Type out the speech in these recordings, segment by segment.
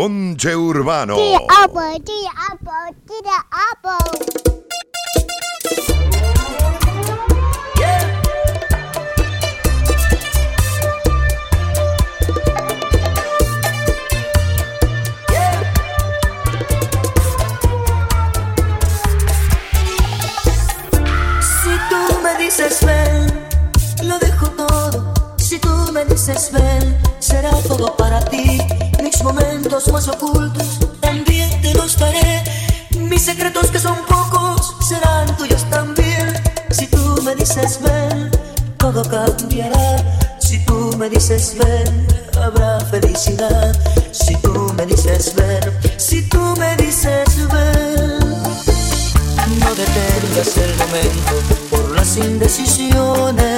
Ponche Urbano. Apple, apple, apple. Si tú me dices ven, lo dejo todo. Si tú me dices ven, será todo para ti momentos más ocultos, también te los daré. Mis secretos que son pocos serán tuyos también. Si tú me dices ven, todo cambiará. Si tú me dices ven, habrá felicidad. Si tú me dices ven, si tú me dices ven. No detengas el momento por las indecisiones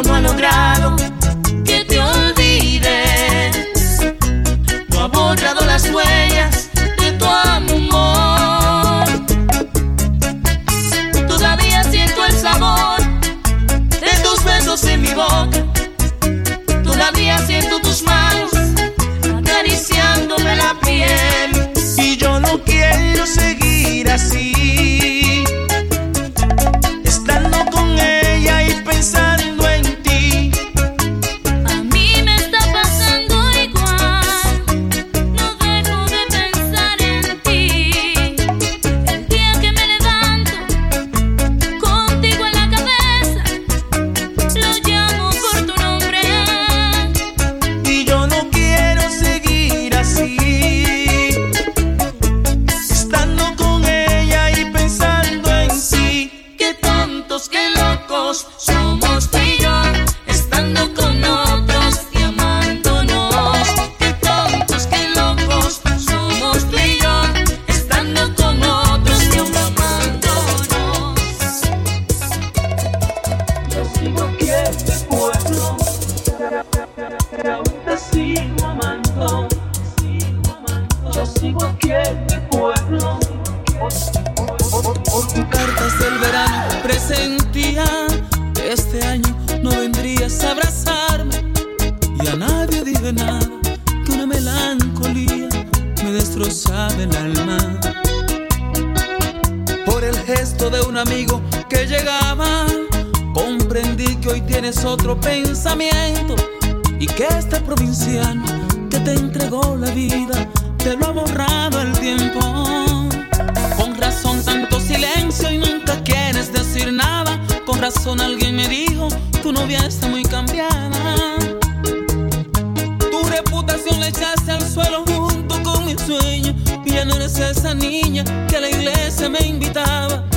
Estando con de un amigo que llegaba, comprendí que hoy tienes otro pensamiento y que este provinciano que te entregó la vida te lo ha borrado el tiempo. Con razón tanto silencio y nunca quieres decir nada. Con razón alguien me dijo, tu novia está muy cambiada. Tu reputación la echaste al suelo junto con mi sueño. Y ya no eres esa niña que a la iglesia me invitaba.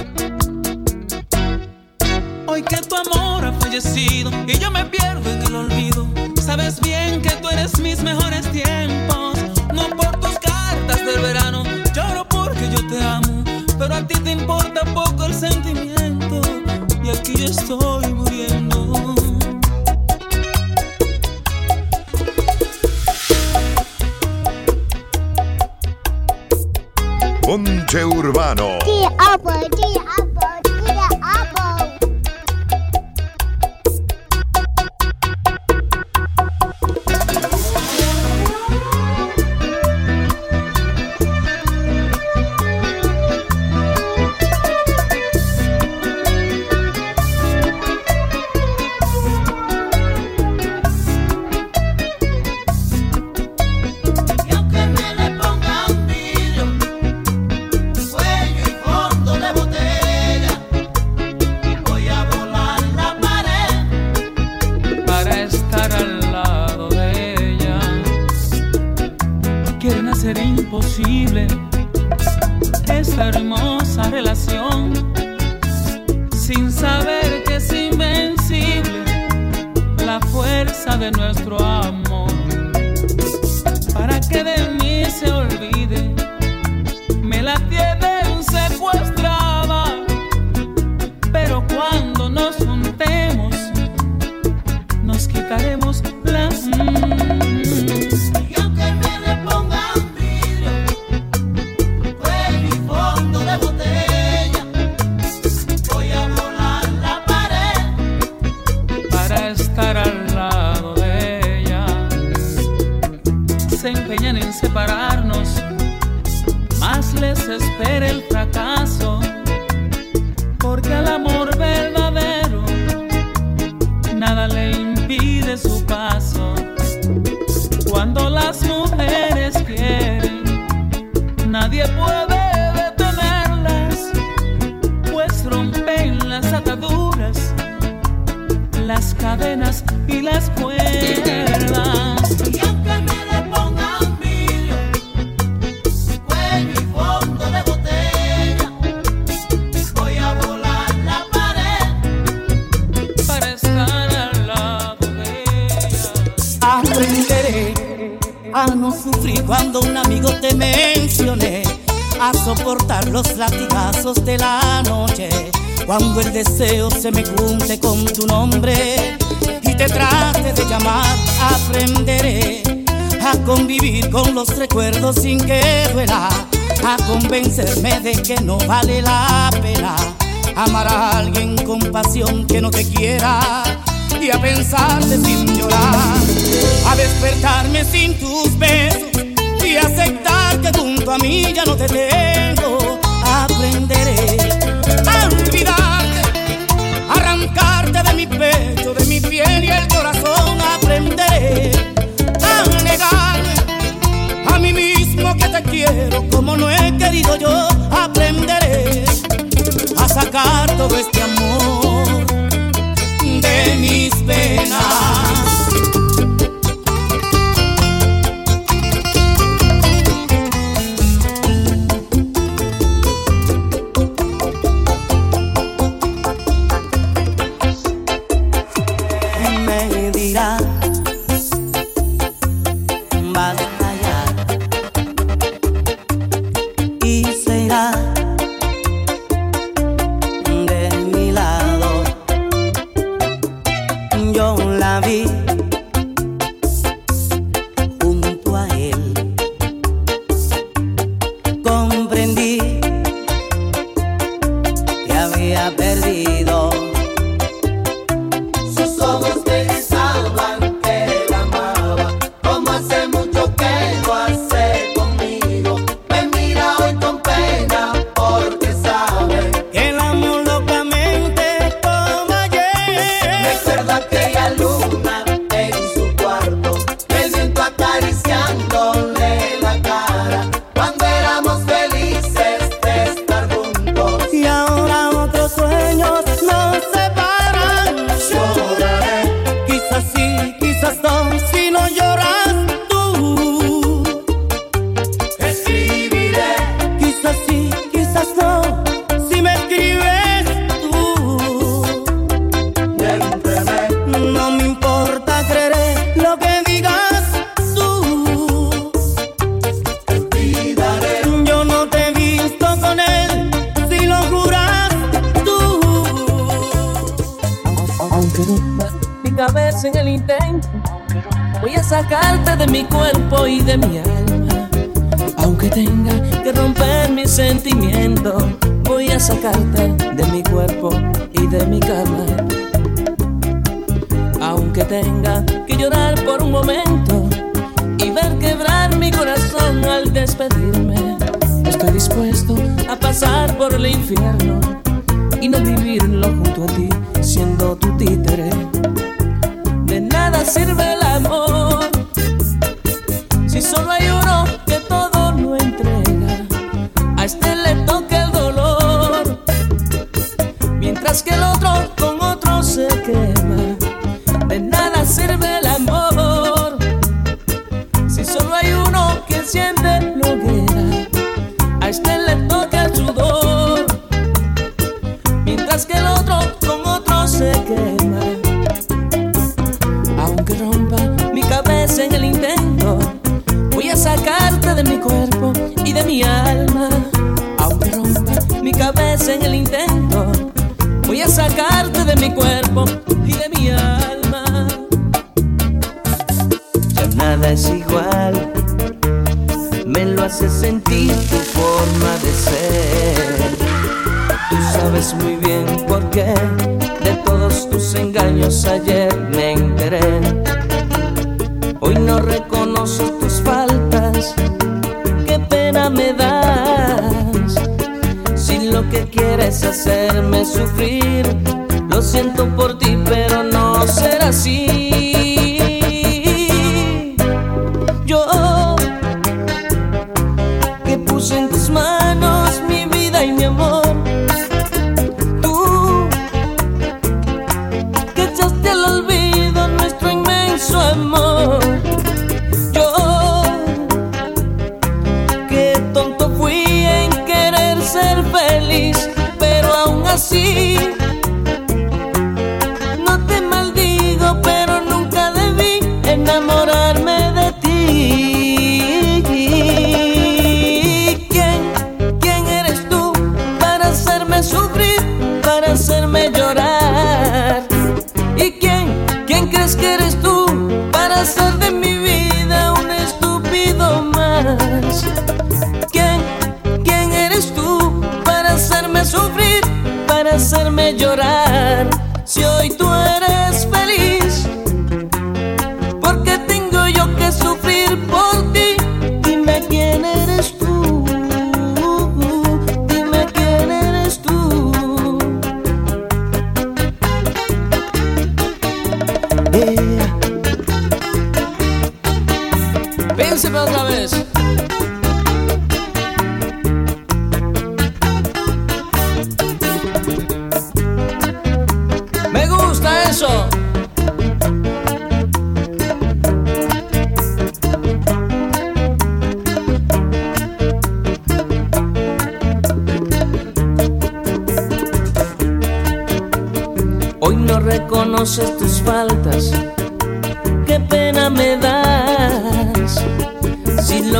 Hoy que tu amor ha fallecido y yo me pierdo en el olvido. Sabes bien que tú eres mis mejores tiempos. No por tus cartas del verano, lloro porque yo te amo. Pero a ti te importa poco el sentimiento. Y aquí yo estoy muriendo. Ponche Urbano. The apple, Quieren hacer imposible esta hermosa relación sin saber que es invencible la fuerza de nuestro amor. Para que de mí se olvide, me la tienen secuestrada. Pero cuando nos juntemos, nos quitaremos separarnos, más les espera el fracaso, porque al amor verdadero nada le impide su paso. Cuando las mujeres quieren, nadie puede detenerlas, pues rompen las ataduras las cadenas y las cuerdas. Latigazos de la noche. Cuando el deseo se me junte con tu nombre y te trate de llamar, aprenderé a convivir con los recuerdos sin que duela, a convencerme de que no vale la pena amar a alguien con pasión que no te quiera y a pensarte sin llorar, a despertarme sin tus besos y aceptar que junto a mí ya no te tengo. Sacar todo este amor de mis penas. sacarte de mi cuerpo y de mi cama. Aunque tenga que llorar por un momento y ver quebrar mi corazón al despedirme, estoy dispuesto a pasar por el infierno y no vivirlo junto a ti. cuerpo y de mi alma. Ya nada es igual, me lo hace sentir tu forma de ser. Tú sabes muy bien por qué de todos tus engaños ayer. siento por ti. hacerme llorar. Si hoy tú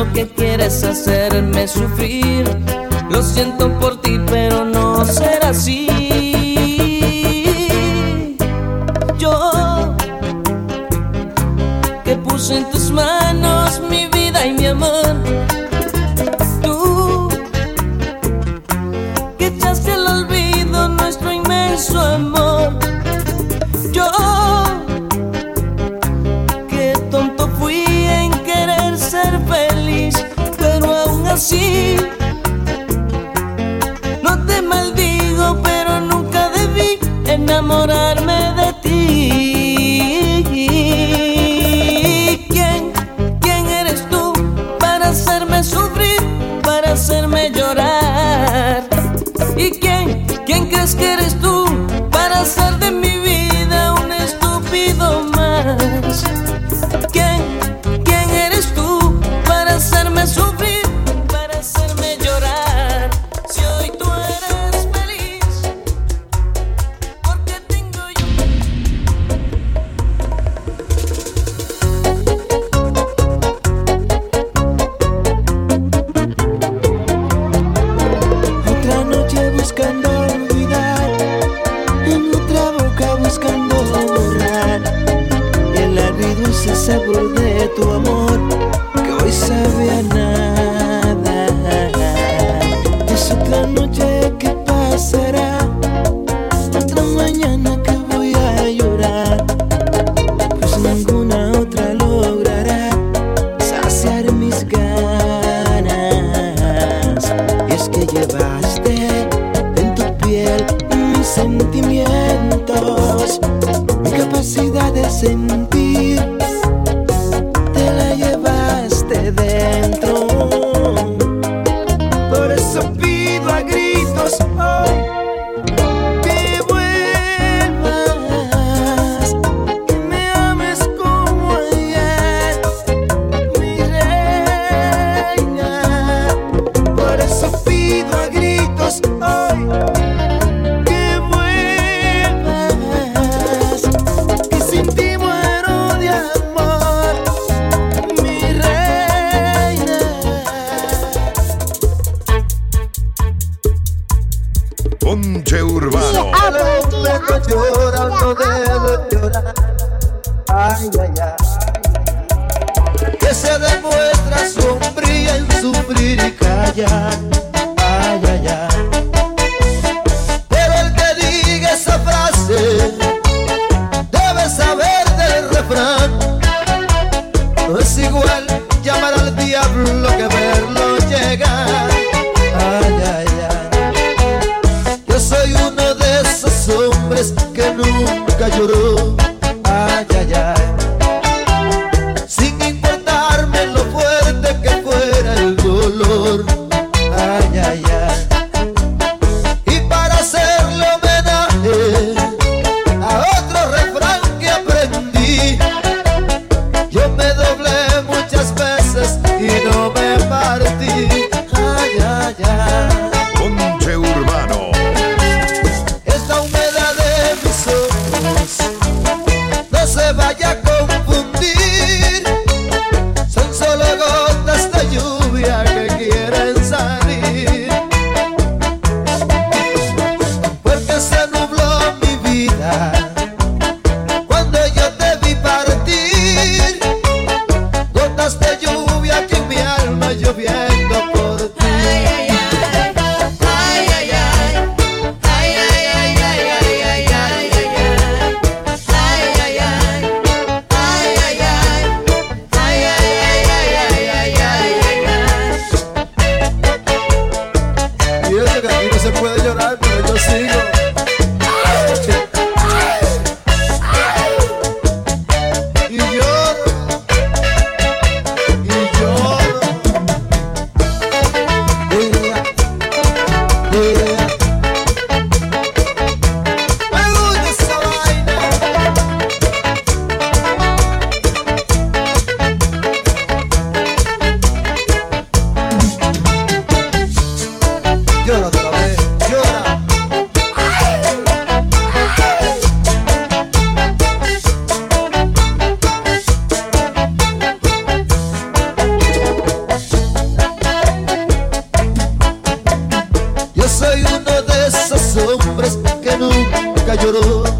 lo que quieres hacerme sufrir. Lo siento por ti, pero no será así. Yo que puse en tus manos mi vida y mi amor Ponche Urbano. llorando de llorar. Ay, ay, ay. Que se demuestra sombría en sufrir y callar. Ay, ay, ay. Pero el que diga esa frase. lloró.